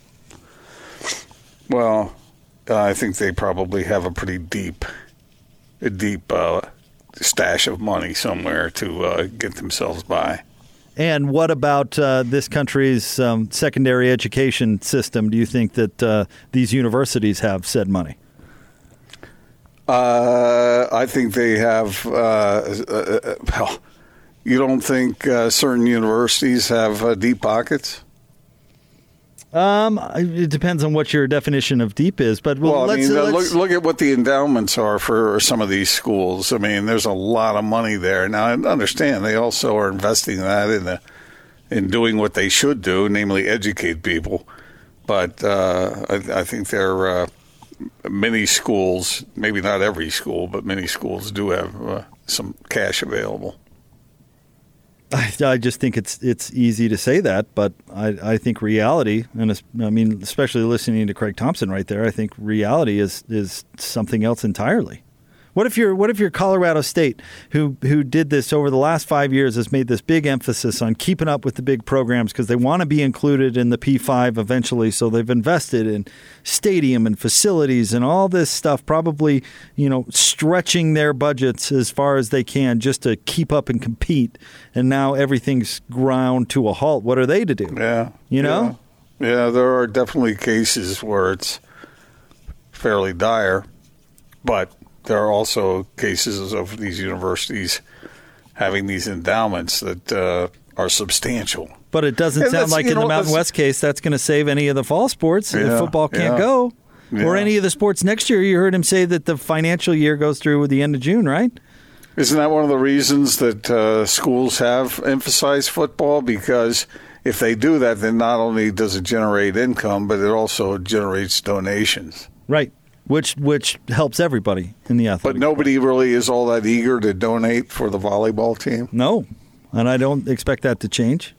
D: Well, uh, I think they probably have a pretty deep, a deep uh, stash of money somewhere to uh, get themselves by.
C: And what about uh, this country's um, secondary education system? Do you think that uh, these universities have said money?
D: Uh, I think they have. Uh, uh, well, you don't think uh, certain universities have uh, deep pockets?
C: Um, it depends on what your definition of deep is, but well,
D: Well, I
C: let's,
D: mean, uh,
C: let's
D: look, look at what the endowments are for some of these schools. I mean, there's a lot of money there. Now, I understand they also are investing that in the in doing what they should do, namely educate people. But uh, I, I think they're uh, many schools, maybe not every school, but many schools do have uh, some cash available.
C: I, I just think it's it's easy to say that, but I, I think reality, and I mean, especially listening to Craig Thompson right there, I think reality is is something else entirely. What if you're what if you're Colorado State, who who did this over the last five years, has made this big emphasis on keeping up with the big programs because they want to be included in the P5 eventually, so they've invested in stadium and facilities and all this stuff, probably you know stretching their budgets as far as they can just to keep up and compete, and now everything's ground to a halt. What are they to do?
D: Yeah.
C: You know?
D: Yeah, Yeah, there are definitely cases where it's fairly dire, but there are also cases of these universities having these endowments that uh, are substantial.
C: But it doesn't
D: And
C: sound like
D: you
C: in the Mountain West case that's going to save any of the fall sports if football can't
D: yeah.
C: go. Or any of the sports next year. You heard him say that the financial year goes through with the end of June, right?
D: Isn't that one of the reasons that uh, schools have emphasized football? Because if they do that, then not only does it generate income, but it also generates donations.
C: Right. Which which helps everybody in the athletic.
D: But nobody really is all that eager to donate for the volleyball team.
C: no. And I don't expect that to change.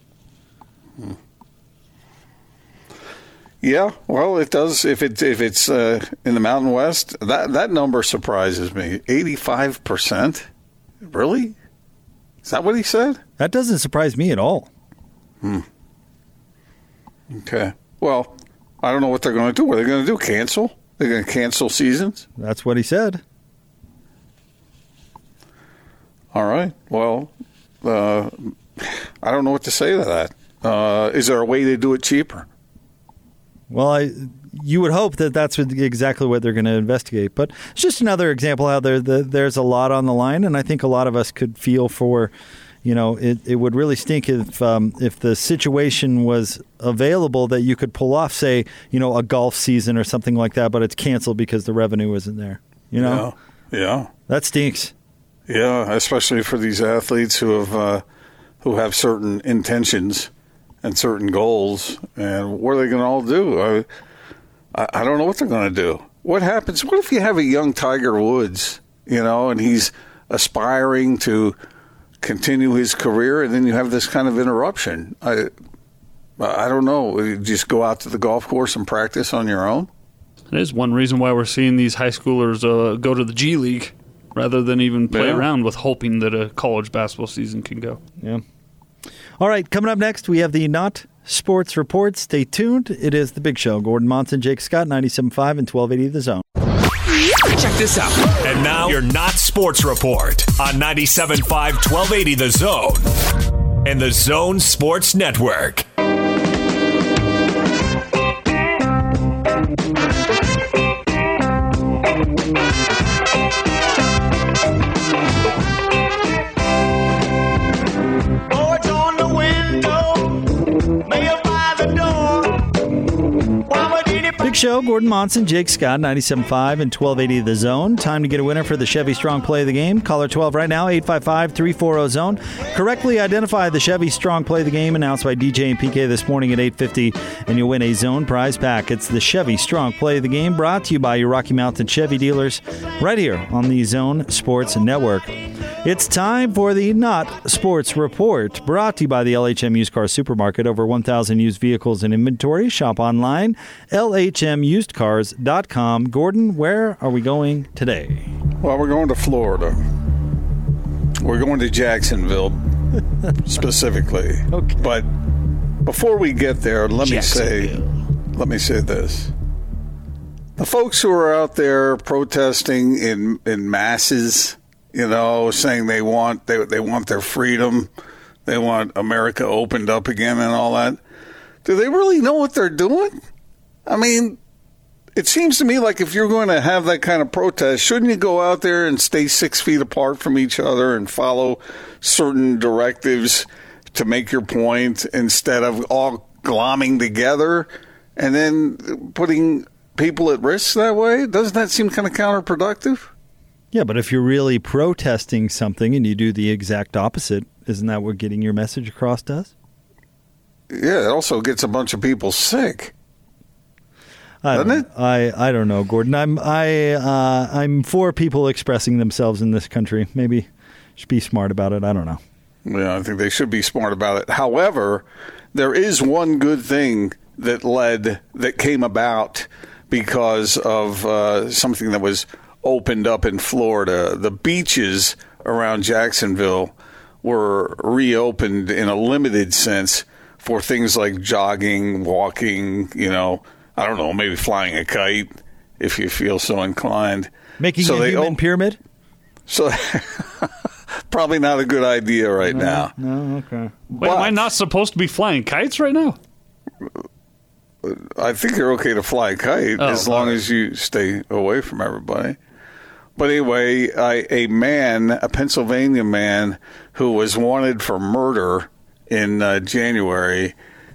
D: Yeah, well, it does. If it if it's uh, in the Mountain West, that that number surprises me. Eighty five percent, really? Is that what he said?
C: That doesn't surprise me at all. Hmm.
D: Okay. Well, I don't know what they're going to do. What are they going to do? Cancel? They're going to cancel seasons?
C: That's what he said.
D: All right. Well, uh, I don't know what to say to that. Uh, is there a way to do it cheaper?
C: Well, I you would hope that that's exactly what they're going to investigate. But it's just another example how there the, there's a lot on the line, and I think a lot of us could feel for. You know, it, it would really stink if um, if the situation was available that you could pull off, say, you know, a golf season or something like that, but it's canceled because the revenue isn't there. You know,
D: Yeah. Yeah.
C: that stinks.
D: Yeah, especially for these athletes who have uh, who have certain intentions and certain goals, and what are they going to all do? I, I, I don't know what they're going to do. What happens? What if you have a young Tiger Woods, you know, and he's aspiring to continue his career, and then you have this kind of interruption? I, I don't know. You just go out to the golf course and practice on your own.
F: It is one reason why we're seeing these high schoolers uh, go to the G League rather than even play
D: Yeah.
F: around with hoping that a college basketball season can go.
C: Yeah. All right, coming up next, we have the Not Sports Report. Stay tuned. It is The Big Show. Gordon Monson, Jake Scott, 97.5 and 1280 The Zone.
B: Check this out. And now your Not Sports Report on 97.5 1280 The Zone and the Zone Sports Network.
C: Show, Gordon Monson, Jake Scott, 97.5 and 1280 The Zone. Time to get a winner for the Chevy Strong Play of the Game. Caller 12 right now, 855-340 Zone. Correctly identify the Chevy Strong Play of the Game announced by DJ and PK this morning at 8.50 and you'll win a Zone prize pack. It's the Chevy Strong Play of the Game brought to you by your Rocky Mountain Chevy dealers right here on the Zone Sports Network. It's time for the Not Sports Report, brought to you by the LHM Used Car Supermarket. Over 1,000 used vehicles in inventory. Shop online, lhmusedcars.com. Gordon, where are we going today?
D: Well, we're going to Florida. We're going to Jacksonville specifically.
C: Okay.
D: But before we get there, let me say let me say this. The folks who are out there protesting in in masses, you know, saying they want they they want their freedom, they want America opened up again and all that. Do they really know what they're doing? I mean, it seems to me like if you're going to have that kind of protest, shouldn't you go out there and stay six feet apart from each other and follow certain directives to make your point instead of all glomming together and then putting people at risk that way? Doesn't that seem kind of counterproductive?
C: Yeah, but if you're really protesting something and you do the exact opposite, isn't that what getting your message across does?
D: Yeah, it also gets a bunch of people sick.
C: I
D: Doesn't
C: don't,
D: it?
C: I, I don't know, Gordon. I'm I uh, I'm for people expressing themselves in this country. Maybe should be smart about it. I don't know.
D: Yeah, I think they should be smart about it. However, there is one good thing that led that came about because of uh, something that was opened up in Florida. The beaches around Jacksonville were reopened in a limited sense for things like jogging, walking. You know, I don't know, maybe flying a kite if you feel so inclined.
C: Making
D: So
C: a
D: they
C: human
D: op-
C: pyramid?
D: So probably not a good idea right now.
C: No, okay.
F: Wait, am I not supposed to be flying kites right now?
D: I think you're okay to fly a kite
F: Oh,
D: as long
F: all right.
D: as you stay away from everybody. But anyway, I, a man, a Pennsylvania man who was wanted for murder in uh, January,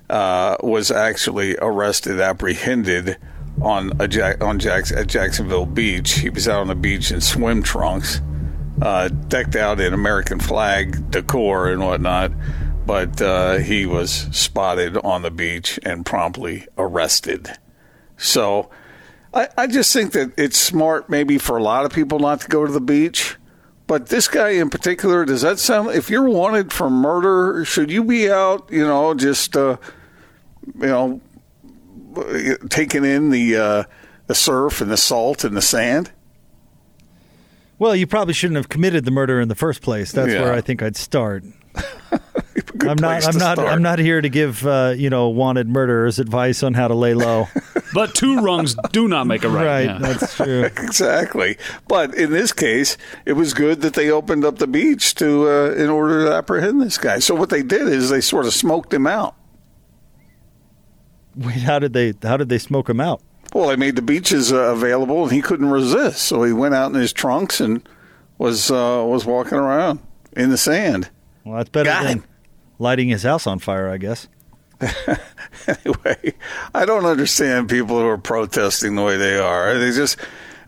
D: uh, was actually arrested, apprehended on a Jack, on Jacks, at Jacksonville Beach. He was out on the beach in swim trunks, uh, decked out in American flag decor and whatnot. But uh, he was spotted on the beach and promptly arrested. So I, I just think that it's smart, maybe for a lot of people, not to go to the beach. But this guy in particular, does that sound? If you're wanted for murder, should you be out? You know, just uh, you know, taking in the uh, the surf and the salt and the sand.
C: Well, you probably shouldn't have committed the murder in the first place. That's
D: Yeah.
C: where I think I'd start. I'm not. I'm not.
D: start.
C: I'm not here to give uh, you know wanted murderers advice on how to lay low.
F: But two rungs do not make a right.
C: right.
F: yeah.
C: That's true.
D: exactly. But in this case, it was good that they opened up the beach to uh, in order to apprehend this guy. So what they did is they sort of smoked him out.
C: Wait, how did they? How did they smoke him out?
D: Well, they made the beaches uh, available, and he couldn't resist. So he went out in his trunks and was uh, was walking around in the sand.
C: Well, that's better
D: Got
C: than
D: him.
C: lighting his house on fire, I guess.
D: anyway, I don't understand people who are protesting the way they are. They just,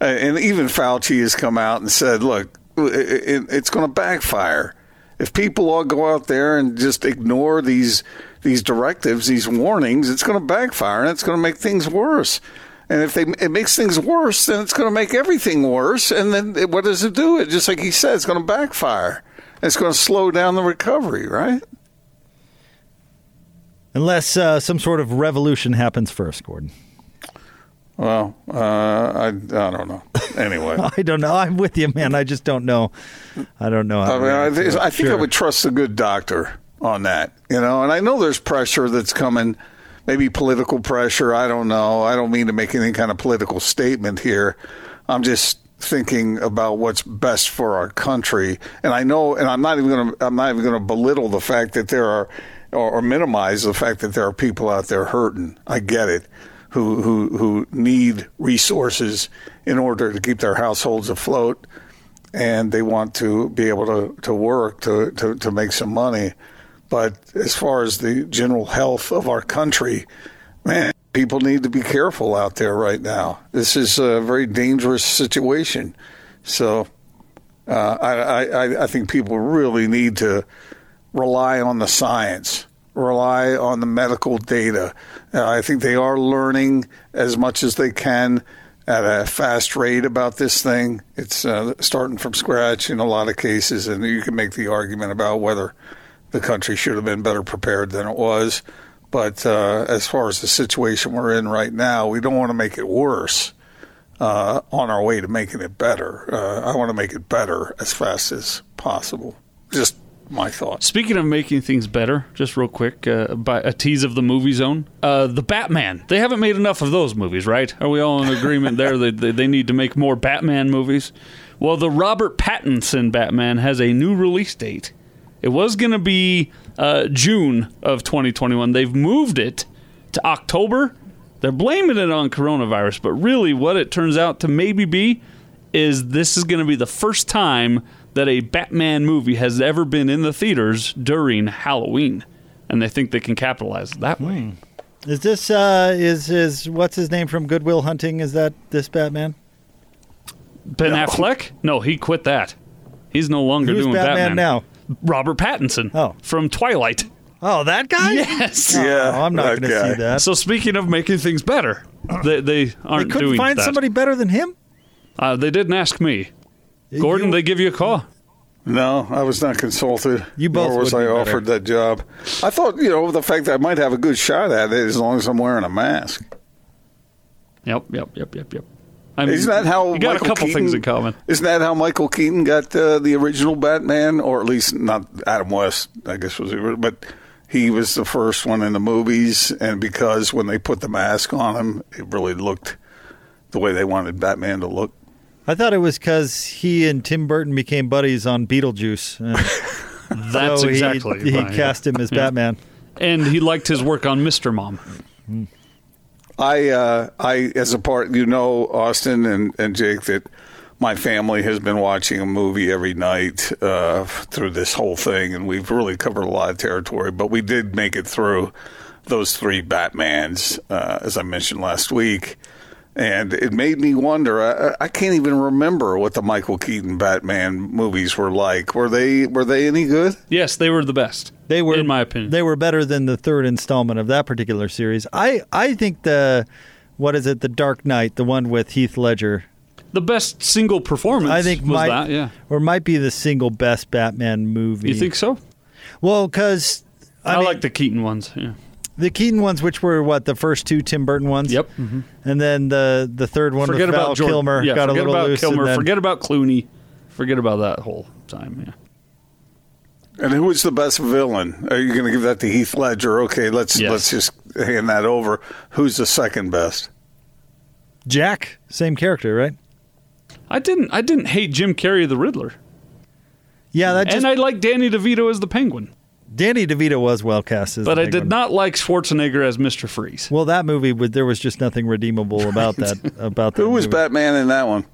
D: uh, and even Fauci has come out and said, "Look, it, it, it's going to backfire. If people all go out there and just ignore these these directives, these warnings, it's going to backfire and it's going to make things worse. And if they it makes things worse, then it's going to make everything worse. And then it, what does it do? It just like he said, it's going to backfire. It's going to slow down the recovery, right?
C: Unless uh, some sort of revolution happens first, Gordon.
D: Well, uh, I I don't know. Anyway,
C: I don't know. I'm with you, man. I just don't know. I don't know. How
D: I mean, I,
C: to
D: think-
C: react to it.
D: I think I would trust a good doctor on that, you know. And I know there's pressure that's coming, maybe political pressure. I don't know. I don't mean to make any kind of political statement here. I'm just thinking about what's best for our country. And I know, and I'm not even going to, I'm not even going to belittle the fact that there are, or, or minimize the fact that there are people out there hurting. I get it. Who, who who need resources in order to keep their households afloat and they want to be able to, to work to, to, to make some money. But as far as the general health of our country, man, people need to be careful out there right now. This is a very dangerous situation. So uh, I, I, I think people really need to rely on the science, rely on the medical data. Uh, I think they are learning as much as they can at a fast rate about this thing. It's uh, starting from scratch in a lot of cases, and you can make the argument about whether the country should have been better prepared than it was. But uh, as far as the situation we're in right now, we don't want to make it worse uh, on our way to making it better. Uh, I want to make it better as fast as possible. Just my thoughts.
F: Speaking of making things better, just real quick, uh, by a tease of the movie zone, uh, the Batman. They haven't made enough of those movies, right? Are we all in agreement there? They, they, they need to make more Batman movies. Well, the Robert Pattinson Batman has a new release date. It was going to be uh, June of 2021. They've moved it to October. They're blaming it on coronavirus, but really, what it turns out to maybe be is this is going to be the first time that a Batman movie has ever been in the theaters during Halloween, and they think they can capitalize that way.
C: Is this uh, is is what's his name from Good Will Hunting? Is that this Batman?
F: Ben Affleck? No, he quit that. He's no longer
C: Who's
F: doing
C: Batman, now?
F: Robert Pattinson.
C: Oh.
F: from Twilight.
C: Oh, that guy?
F: Yes.
C: Oh, I'm not going to see that.
F: So speaking of making things better, they, they
C: they
F: aren't they
C: couldn't
F: doing
C: find
F: that.
C: somebody better than him.
F: Uh, they didn't ask me. Gordon,
C: You-
F: they give you a call.
D: No, I was not consulted.
C: You both
D: Nor was I
C: be
D: offered that job. I thought, you know, the fact that I might have a good shot at it as long as I'm wearing a mask.
F: Yep, yep, yep, yep, yep. I mean,
D: Isn't that how
F: you got
D: Michael
F: a couple
D: Keaton,
F: things in common?
D: Isn't that how Michael Keaton got uh, the original Batman, or at least not Adam West? I guess was the but he was the first one in the movies, and because when they put the mask on him, it really looked the way they wanted Batman to look.
C: I thought it was because he and Tim Burton became buddies on Beetlejuice. and
F: That's
C: so he-
F: exactly.
C: He,
F: right.
C: cast him as
F: Yeah.
C: Batman.
F: and he liked his work on Mr. Mom.
D: I, uh, I, as a part, you know, Austin and, and Jake, that my family has been watching a movie every night uh, through this whole thing, and we've really covered a lot of territory. But we did make it through those three Batmans, uh, as I mentioned last week, and it made me wonder. I, I can't even remember what the Michael Keaton Batman movies were like. Were they were they any good?
F: Yes, they were the best.
C: They were,
F: in my opinion.
C: they were better than the third installment of that particular series. I, I think the, what is it, the Dark Knight, the one with Heath Ledger,
F: the best single performance.
C: I think
F: was
C: might,
F: that. Yeah,
C: or might be the single best Batman movie.
F: you think so?
C: Well, because
F: I,
C: I, mean,
F: like the Keaton ones. Yeah.
C: The Keaton ones, which were what the first two Tim Burton ones.
F: Yep. Mm-hmm.
C: And then the the third one
F: Forget
C: with Val
F: about Jordan.
C: Kilmer
F: Yeah,
C: got a
F: forget
C: little
F: about
C: loose.
F: Kilmer.
C: then-
F: Forget about Clooney. Forget about that whole time. Yeah.
D: And who was the best villain? Are you going to give that to Heath Ledger? Okay, let's
F: Yes.
D: let's just hand that over. Who's the second best?
C: Jack, same character, right?
F: I didn't. I didn't hate Jim Carrey the Riddler,
C: Yeah, that just
F: and I like Danny DeVito as the Penguin,
C: Danny DeVito was well cast as
F: but I did
C: Penguin.
F: not like Schwarzenegger as Mister Freeze.
C: Well, that movie, would- there was just nothing redeemable about that. About that
D: Who was
C: movie.
D: Batman in that one?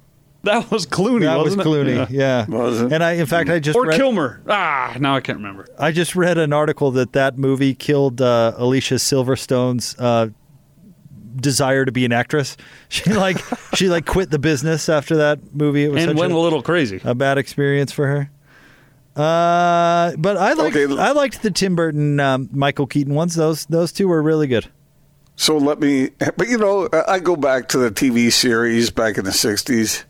F: That was Clooney.
C: That was
F: wasn't
C: Clooney.
F: It?
C: Yeah.
D: Was it?
C: And I, in fact, I just
F: Or
C: read,
F: Kilmer. Ah, now I can't remember.
C: I just read an article that that movie killed uh, Alicia Silverstone's uh, desire to be an actress. She like she like quit the business after that movie. It was
F: and
C: such
F: went
C: a,
F: a little crazy.
C: a bad experience for her. Uh, but I liked
D: Okay.
C: I liked the Tim Burton um, Michael Keaton ones. Those those two were really good.
D: So let me, but you know, I go back to the TV series back in the '60s,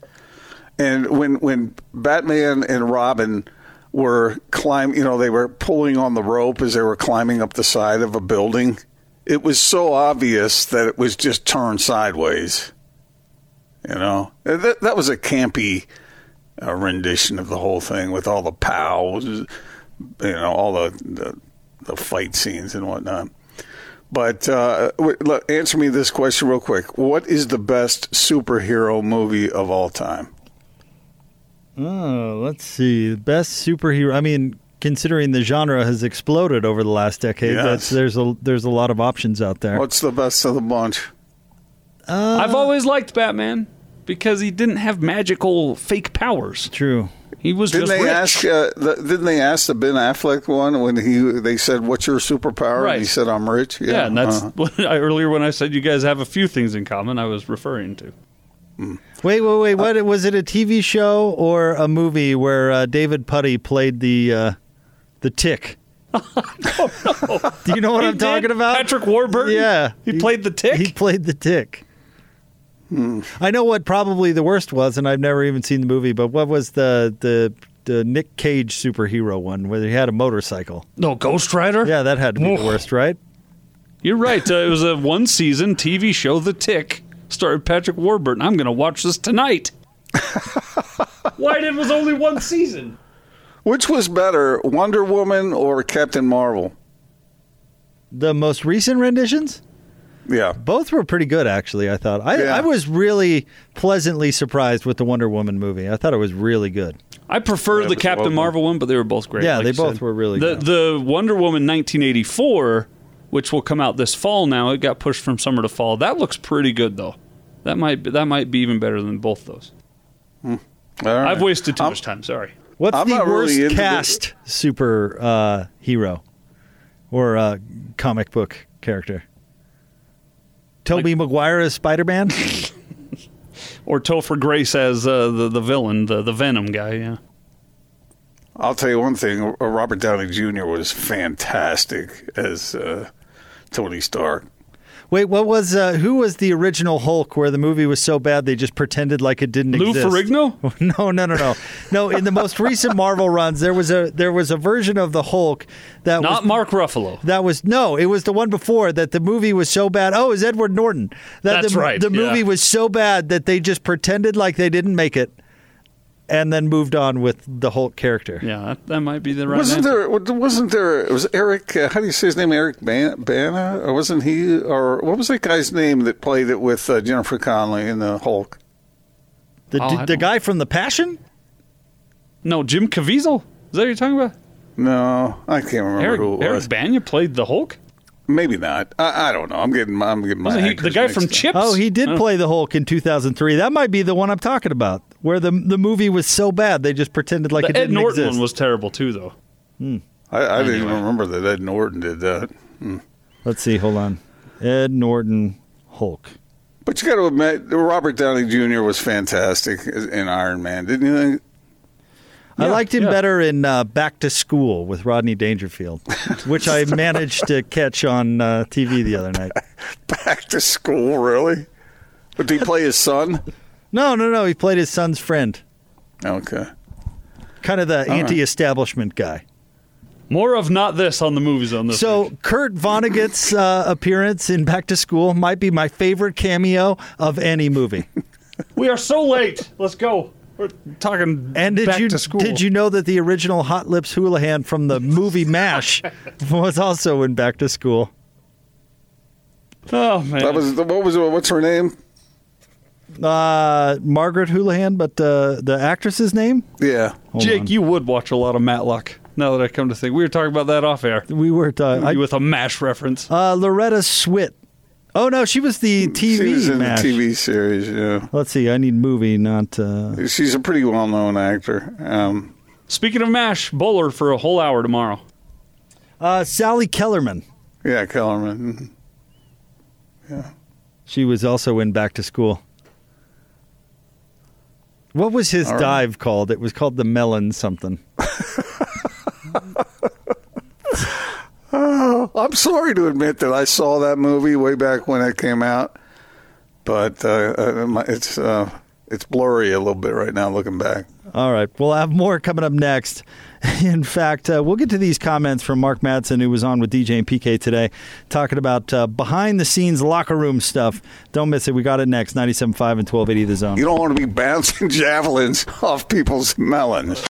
D: and when when Batman and Robin were climb, you know, they were pulling on the rope as they were climbing up the side of a building. It was so obvious that it was just turned sideways. You know, that that was a campy uh, rendition of the whole thing with all the pows, you know, all the the, the fight scenes and whatnot. But uh, wait, look, answer me this question real quick. What is the best superhero movie of all time?
C: Oh, let's see. Best superhero. I mean, considering the genre has exploded over the last decade,
D: Yes.
C: that's, there's a there's a lot of options out there.
D: What's the best of the bunch?
F: I've always liked Batman because he didn't have magical fake powers.
C: True.
F: He was
D: Didn't
F: just
D: they
F: rich.
D: ask? Uh, the, didn't they ask the Ben Affleck one when he they said, "What's your superpower?"
F: Right.
D: And he said, "I'm rich."
F: yeah, and that's
D: uh-huh.
F: what I, earlier when I said you guys have a few things in common. I was referring to.
C: Wait, wait, wait. What was it? A TV show or a movie where uh, David Puddy played the uh, the Tick? Do you know what
F: He
C: I'm talking about?
F: Patrick Warburton.
C: Yeah,
F: he, played the Tick.
C: He played the Tick.
D: Hmm.
C: I know what probably the worst was, and I've never even seen the movie. But what was the the the Nick Cage superhero one where he had a motorcycle?
F: no, Ghost Rider.
C: Yeah, that had to be the worst, right?
F: You're right. Uh, it was a one season TV show, The Tick, starred Patrick Warburton. I'm going to watch this tonight. Why did it was only one season?
D: Which was better, Wonder Woman or Captain Marvel?
C: The most recent renditions.
D: Yeah,
C: Both were pretty good, actually. I thought. I,
D: Yeah.
C: I was really pleasantly surprised with the Wonder Woman movie. I thought it was really good.
F: I prefer
D: Yeah,
F: the Captain
D: well-
F: Marvel one, but they were both great.
C: Yeah,
F: like
C: they both
F: said.
C: were really
F: the,
C: good.
F: The Wonder Woman 1984, which will come out this fall now, it got pushed from summer to fall. That looks pretty good though. That might be, that might be even better than both those.
D: All right.
F: I've wasted too
D: I'm-
F: much time. Sorry.
C: What's
D: I'm
C: the
D: not really
C: worst
D: into the-
C: cast super uh, hero or uh, comic book character? Tobey Maguire as Spider Man.
F: Or Topher Grace as uh, the the villain, the the Venom guy. Yeah.
D: I'll tell you one thing: uh, Robert Downey Jr. was fantastic as uh, Tony Stark.
C: Wait, what was uh, who was the original Hulk? Where the movie was so bad they just pretended like it didn't
F: Lou
C: exist.
F: Lou Ferrigno?
C: No, no, no, no, no. In the most recent Marvel runs, there was a there was a version of the Hulk that
F: Not
C: was
F: Mark Ruffalo.
C: That was no, it was the one before that the movie was so bad. Oh, it was Edward Norton. That
F: That's
C: the,
F: right,
C: The
F: yeah.
C: movie was so bad that they just pretended like they didn't make it, and then moved on with the Hulk character.
F: Yeah, that, that might be the right.
D: Wasn't
F: answer.
D: there? Wasn't there? It was Eric. Uh, how do you say his name? Eric Ban- Bana, or wasn't he? Or what was that guy's name that played it with uh, Jennifer Connelly in the Hulk?
C: The,
F: Oh, I
C: the guy from The Passion.
F: No, Jim Caviezel. Is that what you're talking about?
D: No, I can't remember
F: Eric,
D: who it was.
F: Eric Bana played the Hulk.
D: Maybe not. I, I don't know. I'm getting. I'm getting my.
F: He the guy from
D: up.
F: Chips?
C: Oh, he did
F: Oh.
C: play the Hulk in 2003. That might be the one I'm talking about, where the the movie was so bad they just pretended like
F: The
C: it
F: Ed
C: didn't
F: Norton
C: exist.
F: one was terrible too, though.
D: I, I didn't even remember that Ed Norton did that.
C: Let's see. Hold on. Ed Norton Hulk.
D: But you got to admit, Robert Downey Jr. was fantastic in Iron Man, didn't you think?
C: I
F: Yeah,
C: liked him
F: yeah.
C: better in uh, Back to School with Rodney Dangerfield, which I managed to catch on uh, TV the other night.
D: Back to school, really? But did he play his son?
C: No, no, no. He played his son's friend,
D: Okay.
C: kind of the
D: right.
C: anti-establishment guy.
F: More of not this on the movies on this.
C: So
F: week.
C: Kurt Vonnegut's uh, appearance in Back to School might be my favorite cameo of any movie.
F: we are so late. Let's go. We're talking
C: And did
F: back
C: you
F: to school.
C: did you know that the original Hot Lips Houlihan from the movie MASH was also in Back to School?
F: Oh man,
D: That was what was what's her name?
C: Uh, Margaret Houlihan, but uh, the actress's name?
D: Yeah.
C: Hold
F: Jake.
C: on.
F: You would watch a lot of Matlock. Now that I come to think, we were talking about that off air
C: We were uh, I,
F: with a Mash reference.
C: uh, Loretta Swit. Oh no, she was the TV
D: she was in
C: MASH.
D: the TV series. Yeah.
C: Let's see. I need movie, not. Uh,
D: She's a pretty well-known actor. Um,
F: Speaking of Mash, Bowler for a whole hour tomorrow.
C: uh, Sally Kellerman.
D: yeah, Kellerman. Yeah.
C: She was also in Back to School. What was his
D: All right.
C: dive called? It was called the Melon something.
D: I'm sorry to admit that I saw that movie way back when it came out, but uh, uh, it's uh, it's blurry a little bit right now looking back.
C: All right. We'll have more coming up next. In fact, uh, we'll get to these comments from Mark Madsen, who was on with DJ and PK today, talking about uh, behind the scenes locker room stuff. Don't miss it. We got it next 97.5 and 1280 The Zone.
D: You don't want to be bouncing javelins off people's melons.